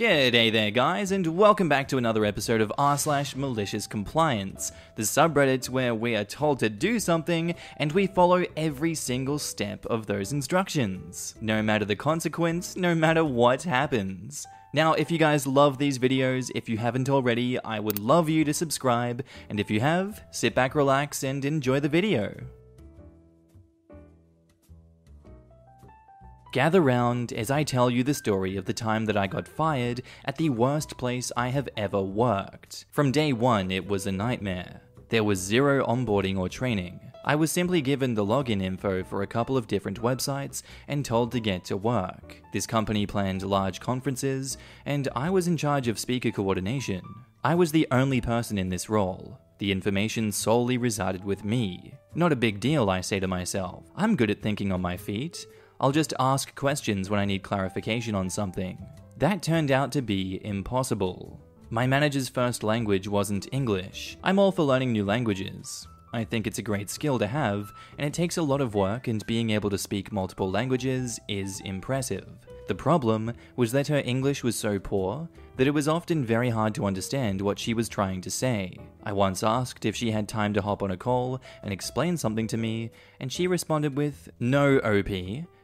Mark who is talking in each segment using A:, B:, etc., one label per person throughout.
A: G'day there, guys, and welcome back to another episode of r slash malicious compliance, the subreddit where we are told to do something and we follow every single step of those instructions, no matter the consequence, no matter what happens. Now, if you guys love these videos, if you haven't already, I would love you to subscribe, and if you have, sit back, relax, and enjoy the video. Gather round as I tell you the story of the time that I got fired at the worst place I have ever worked. From day one, it was a nightmare. There was zero onboarding or training. I was simply given the login info for a couple of different websites and told to get to work. This company planned large conferences, and I was in charge of speaker coordination. I was the only person in this role. The information solely resided with me. Not a big deal, I say to myself. I'm good at thinking on my feet. I'll just ask questions when I need clarification on something. That turned out to be impossible. My manager's first language wasn't English. I'm all for learning new languages. I think it's a great skill to have, and it takes a lot of work, and being able to speak multiple languages is impressive. The problem was that her English was so poor that it was often very hard to understand what she was trying to say. I once asked if she had time to hop on a call and explain something to me, and she responded with, No, OP,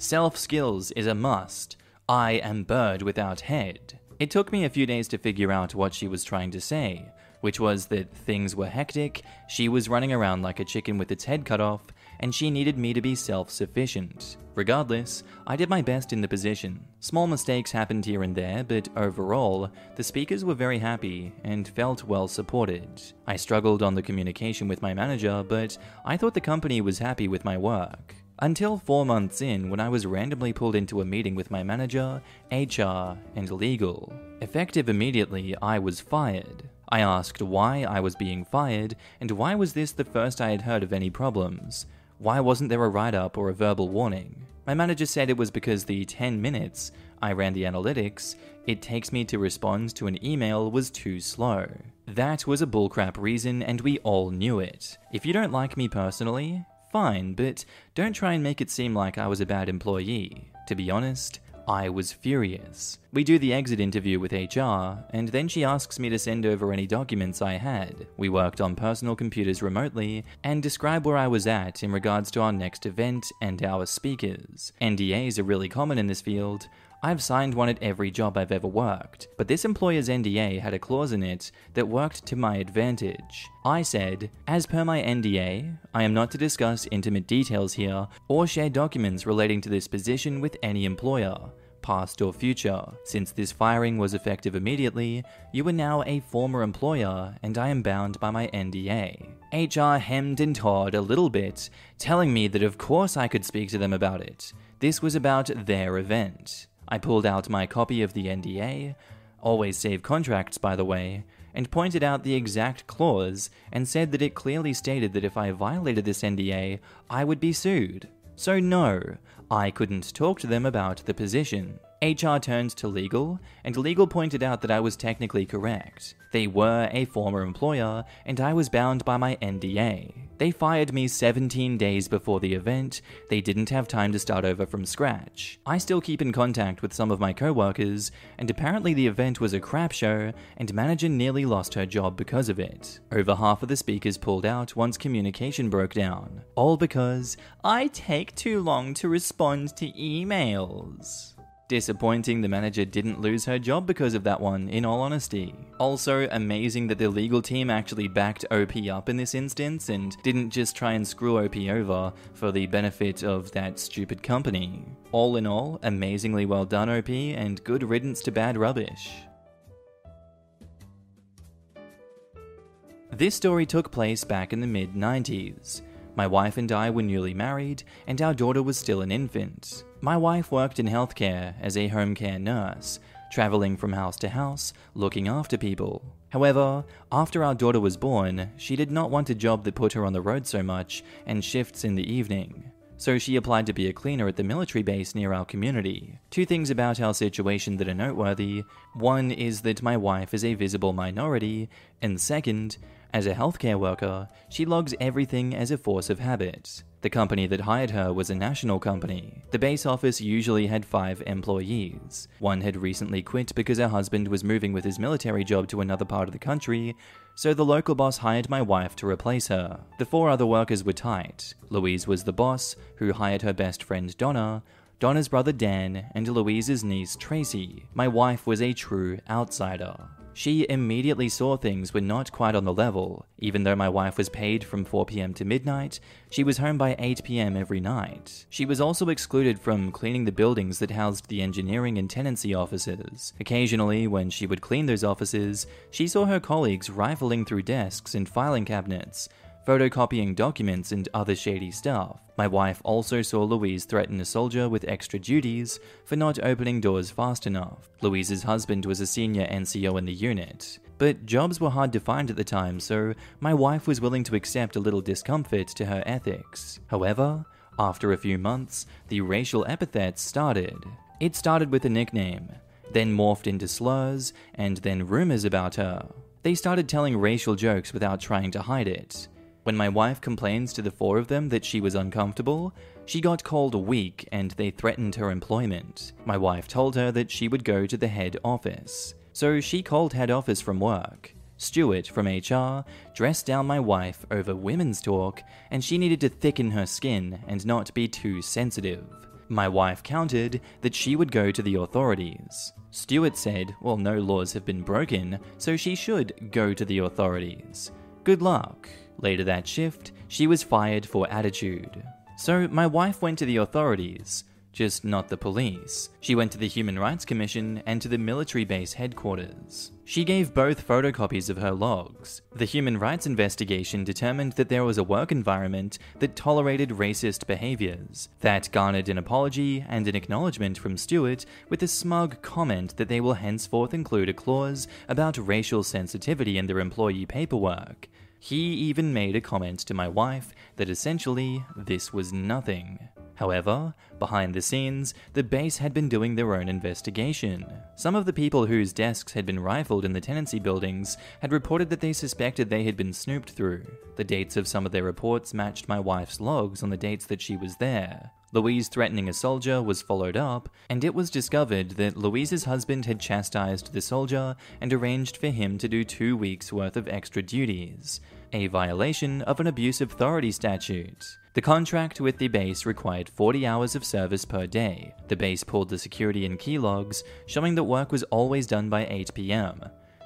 A: Self skills is a must. I am bird without head. It took me a few days to figure out what she was trying to say, which was that things were hectic, she was running around like a chicken with its head cut off, and she needed me to be self sufficient. Regardless, I did my best in the position. Small mistakes happened here and there, but overall, the speakers were very happy and felt well supported. I struggled on the communication with my manager, but I thought the company was happy with my work. Until four months in, when I was randomly pulled into a meeting with my manager, HR, and legal. Effective immediately, I was fired. I asked why I was being fired, and why was this the first I had heard of any problems? Why wasn't there a write up or a verbal warning? My manager said it was because the 10 minutes I ran the analytics it takes me to respond to an email was too slow. That was a bullcrap reason, and we all knew it. If you don't like me personally, fine, but don't try and make it seem like I was a bad employee. To be honest, I was furious. We do the exit interview with HR, and then she asks me to send over any documents I had. We worked on personal computers remotely and describe where I was at in regards to our next event and our speakers. NDAs are really common in this field, I've signed one at every job I've ever worked, but this employer's NDA had a clause in it that worked to my advantage. I said, as per my NDA, I am not to discuss intimate details here or share documents relating to this position with any employer past or future. Since this firing was effective immediately, you are now a former employer and I am bound by my NDA. HR hemmed and hawed a little bit, telling me that of course I could speak to them about it. This was about their event. I pulled out my copy of the NDA, always save contracts by the way, and pointed out the exact clause and said that it clearly stated that if I violated this NDA, I would be sued. So, no, I couldn't talk to them about the position. HR turned to legal, and legal pointed out that I was technically correct. They were a former employer, and I was bound by my NDA. They fired me 17 days before the event, they didn't have time to start over from scratch. I still keep in contact with some of my co-workers, and apparently the event was a crap show, and manager nearly lost her job because of it. Over half of the speakers pulled out once communication broke down. All because I take too long to respond to emails. Disappointing the manager didn't lose her job because of that one, in all honesty. Also, amazing that the legal team actually backed OP up in this instance and didn't just try and screw OP over for the benefit of that stupid company. All in all, amazingly well done, OP, and good riddance to bad rubbish. This story took place back in the mid 90s. My wife and I were newly married, and our daughter was still an infant. My wife worked in healthcare as a home care nurse, traveling from house to house, looking after people. However, after our daughter was born, she did not want a job that put her on the road so much and shifts in the evening. so she applied to be a cleaner at the military base near our community. Two things about our situation that are noteworthy one is that my wife is a visible minority, and second, as a healthcare worker, she logs everything as a force of habit. The company that hired her was a national company. The base office usually had five employees. One had recently quit because her husband was moving with his military job to another part of the country, so the local boss hired my wife to replace her. The four other workers were tight. Louise was the boss, who hired her best friend Donna, Donna's brother Dan, and Louise's niece Tracy. My wife was a true outsider. She immediately saw things were not quite on the level. Even though my wife was paid from 4pm to midnight, she was home by 8pm every night. She was also excluded from cleaning the buildings that housed the engineering and tenancy offices. Occasionally, when she would clean those offices, she saw her colleagues rifling through desks and filing cabinets, photocopying documents, and other shady stuff. My wife also saw Louise threaten a soldier with extra duties for not opening doors fast enough. Louise's husband was a senior NCO in the unit. But jobs were hard to find at the time, so my wife was willing to accept a little discomfort to her ethics. However, after a few months, the racial epithets started. It started with a nickname, then morphed into slurs, and then rumors about her. They started telling racial jokes without trying to hide it. When my wife complains to the four of them that she was uncomfortable, she got called weak and they threatened her employment. My wife told her that she would go to the head office. So she called head office from work. Stuart from HR dressed down my wife over women's talk, and she needed to thicken her skin and not be too sensitive. My wife countered that she would go to the authorities. Stuart said, well, no laws have been broken, so she should go to the authorities. Good luck. Later that shift, she was fired for attitude. So my wife went to the authorities, just not the police. She went to the Human Rights Commission and to the military base headquarters. She gave both photocopies of her logs. The Human Rights investigation determined that there was a work environment that tolerated racist behaviors, that garnered an apology and an acknowledgement from Stewart with a smug comment that they will henceforth include a clause about racial sensitivity in their employee paperwork. He even made a comment to my wife that essentially this was nothing. However, behind the scenes, the base had been doing their own investigation. Some of the people whose desks had been rifled in the tenancy buildings had reported that they suspected they had been snooped through. The dates of some of their reports matched my wife's logs on the dates that she was there. Louise threatening a soldier was followed up, and it was discovered that Louise's husband had chastised the soldier and arranged for him to do two weeks' worth of extra duties, a violation of an abuse of authority statute. The contract with the base required 40 hours of service per day. The base pulled the security and key logs, showing that work was always done by 8 pm.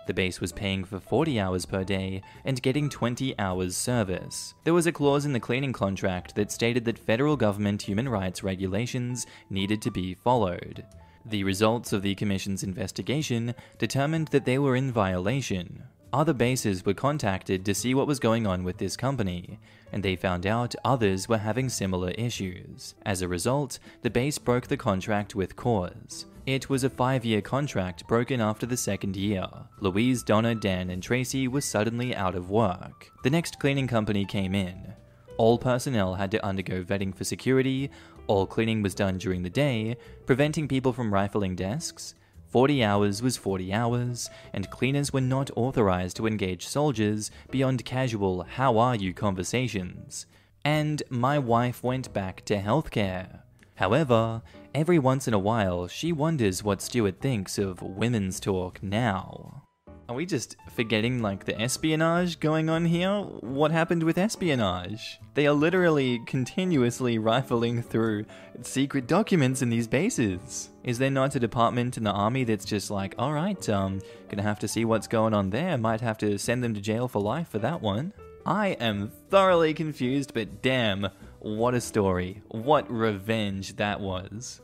A: The base was paying for 40 hours per day and getting 20 hours service. There was a clause in the cleaning contract that stated that federal government human rights regulations needed to be followed. The results of the Commission's investigation determined that they were in violation. Other bases were contacted to see what was going on with this company, and they found out others were having similar issues. As a result, the base broke the contract with Cause. It was a five year contract broken after the second year. Louise, Donna, Dan, and Tracy were suddenly out of work. The next cleaning company came in. All personnel had to undergo vetting for security, all cleaning was done during the day, preventing people from rifling desks. 40 hours was 40 hours, and cleaners were not authorized to engage soldiers beyond casual how are you conversations. And my wife went back to healthcare. However, every once in a while, she wonders what Stuart thinks of women's talk now. Are we just forgetting like the espionage going on here? What happened with espionage? They are literally continuously rifling through secret documents in these bases. Is there not a department in the army that's just like, alright, um, gonna have to see what's going on there, might have to send them to jail for life for that one? I am thoroughly confused, but damn, what a story. What revenge that was.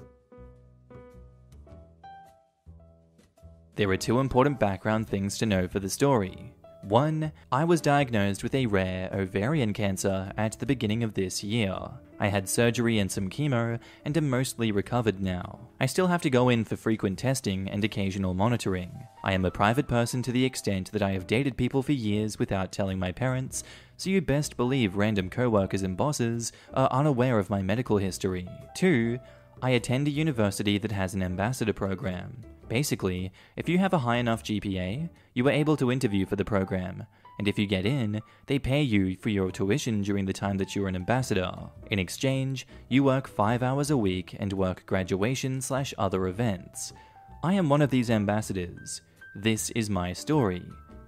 A: There are two important background things to know for the story. One, I was diagnosed with a rare ovarian cancer at the beginning of this year. I had surgery and some chemo and am mostly recovered now. I still have to go in for frequent testing and occasional monitoring. I am a private person to the extent that I have dated people for years without telling my parents, so you best believe random coworkers and bosses are unaware of my medical history. 2. I attend a university that has an ambassador program. Basically, if you have a high enough GPA, you are able to interview for the program, and if you get in, they pay you for your tuition during the time that you're an ambassador. In exchange, you work 5 hours a week and work graduation slash other events. I am one of these ambassadors. This is my story.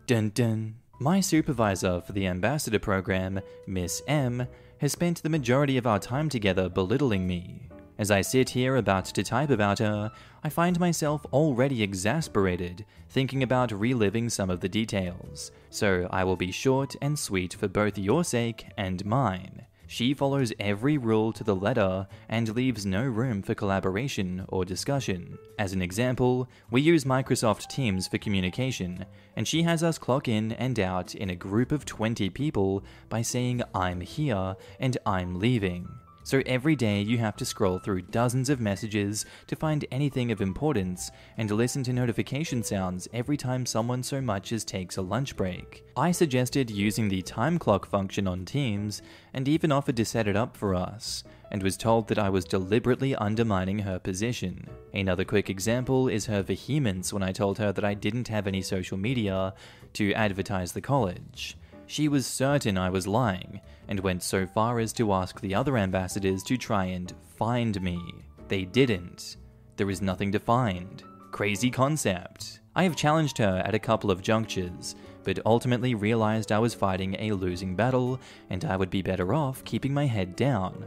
A: Dun dun. My supervisor for the ambassador program, Miss M, has spent the majority of our time together belittling me. As I sit here about to type about her, I find myself already exasperated thinking about reliving some of the details, so I will be short and sweet for both your sake and mine. She follows every rule to the letter and leaves no room for collaboration or discussion. As an example, we use Microsoft Teams for communication, and she has us clock in and out in a group of 20 people by saying I'm here and I'm leaving. So every day you have to scroll through dozens of messages to find anything of importance and listen to notification sounds every time someone so much as takes a lunch break. I suggested using the time clock function on Teams and even offered to set it up for us, and was told that I was deliberately undermining her position. Another quick example is her vehemence when I told her that I didn't have any social media to advertise the college. She was certain I was lying, and went so far as to ask the other ambassadors to try and find me. They didn't. There is nothing to find. Crazy concept. I have challenged her at a couple of junctures, but ultimately realized I was fighting a losing battle and I would be better off keeping my head down.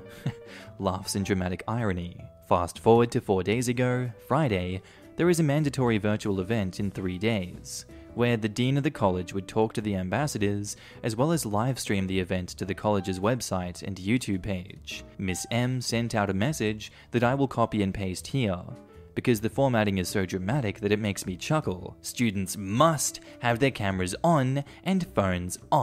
A: Laughs in dramatic irony. Fast forward to four days ago, Friday, there is a mandatory virtual event in three days where the dean of the college would talk to the ambassadors as well as live stream the event to the college's website and YouTube page. Miss M sent out a message that I will copy and paste here. Because the formatting is so dramatic that it makes me chuckle. Students must have their cameras on and phones off.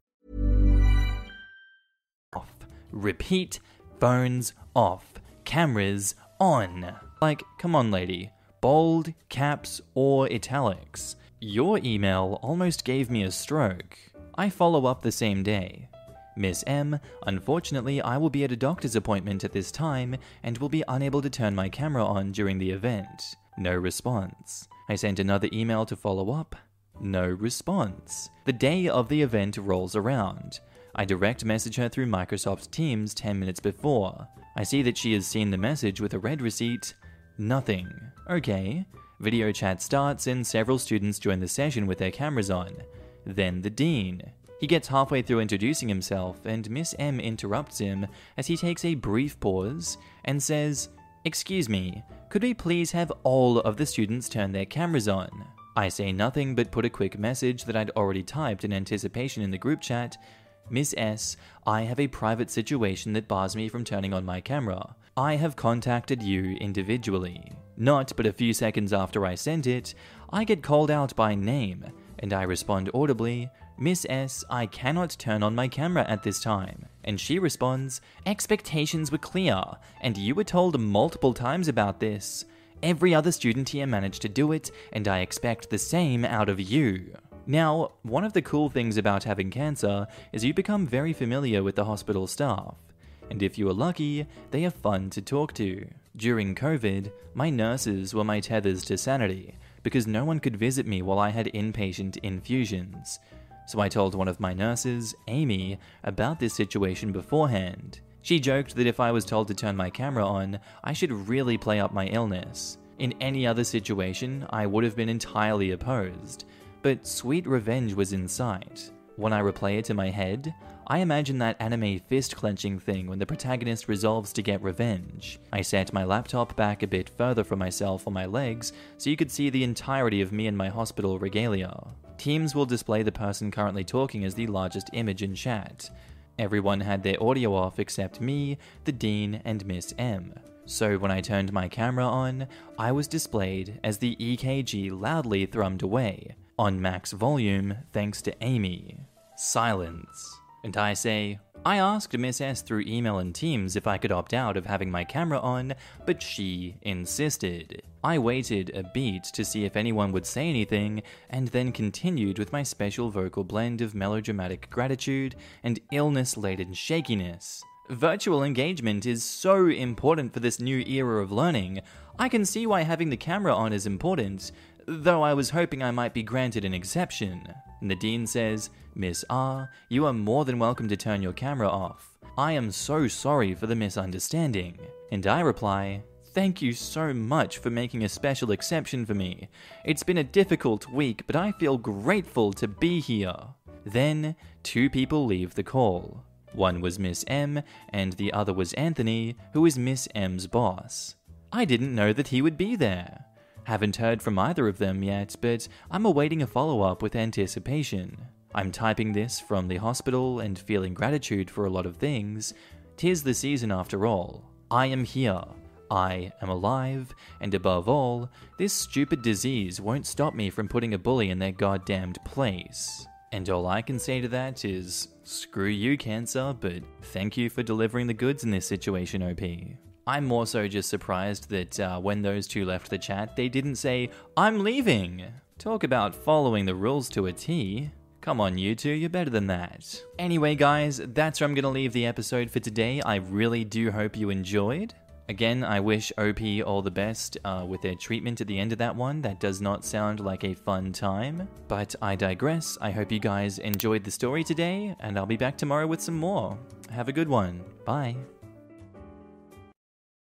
A: Repeat, phones off, cameras on. Like, come on, lady. Bold, caps, or italics. Your email almost gave me a stroke. I follow up the same day. Miss M, unfortunately, I will be at a doctor's appointment at this time and will be unable to turn my camera on during the event. No response. I sent another email to follow up. No response. The day of the event rolls around. I direct message her through Microsoft Teams 10 minutes before. I see that she has seen the message with a read receipt. Nothing. Okay. Video chat starts and several students join the session with their cameras on. Then the dean. He gets halfway through introducing himself, and Miss M interrupts him as he takes a brief pause and says, Excuse me, could we please have all of the students turn their cameras on? I say nothing but put a quick message that I'd already typed in anticipation in the group chat Miss S, I have a private situation that bars me from turning on my camera. I have contacted you individually. Not but a few seconds after I sent it, I get called out by name, and I respond audibly, Miss S, I cannot turn on my camera at this time. And she responds, Expectations were clear, and you were told multiple times about this. Every other student here managed to do it, and I expect the same out of you. Now, one of the cool things about having cancer is you become very familiar with the hospital staff. And if you are lucky, they are fun to talk to. During COVID, my nurses were my tethers to sanity because no one could visit me while I had inpatient infusions. So I told one of my nurses, Amy, about this situation beforehand. She joked that if I was told to turn my camera on, I should really play up my illness. In any other situation, I would have been entirely opposed, but sweet revenge was in sight. When I replay it in my head, I imagine that anime fist clenching thing when the protagonist resolves to get revenge. I set my laptop back a bit further from myself on my legs so you could see the entirety of me and my hospital regalia. Teams will display the person currently talking as the largest image in chat. Everyone had their audio off except me, the Dean, and Miss M. So when I turned my camera on, I was displayed as the EKG loudly thrummed away, on max volume thanks to Amy. Silence. And I say, I asked Miss S through email and Teams if I could opt out of having my camera on, but she insisted. I waited a beat to see if anyone would say anything, and then continued with my special vocal blend of melodramatic gratitude and illness laden shakiness. Virtual engagement is so important for this new era of learning. I can see why having the camera on is important, though I was hoping I might be granted an exception. Nadine says, Miss R, you are more than welcome to turn your camera off. I am so sorry for the misunderstanding. And I reply, Thank you so much for making a special exception for me. It's been a difficult week, but I feel grateful to be here. Then, two people leave the call. One was Miss M, and the other was Anthony, who is Miss M's boss. I didn't know that he would be there. Haven't heard from either of them yet, but I'm awaiting a follow up with anticipation. I'm typing this from the hospital and feeling gratitude for a lot of things. Tis the season after all. I am here. I am alive, and above all, this stupid disease won't stop me from putting a bully in their goddamned place. And all I can say to that is, screw you, cancer, but thank you for delivering the goods in this situation, OP. I'm more so just surprised that uh, when those two left the chat, they didn't say, I'm leaving. Talk about following the rules to a T. Come on, you two, you're better than that. Anyway, guys, that's where I'm gonna leave the episode for today. I really do hope you enjoyed. Again, I wish OP all the best uh, with their treatment at the end of that one. That does not sound like a fun time. But I digress. I hope you guys enjoyed the story today, and I'll be back tomorrow with some more. Have a good one. Bye.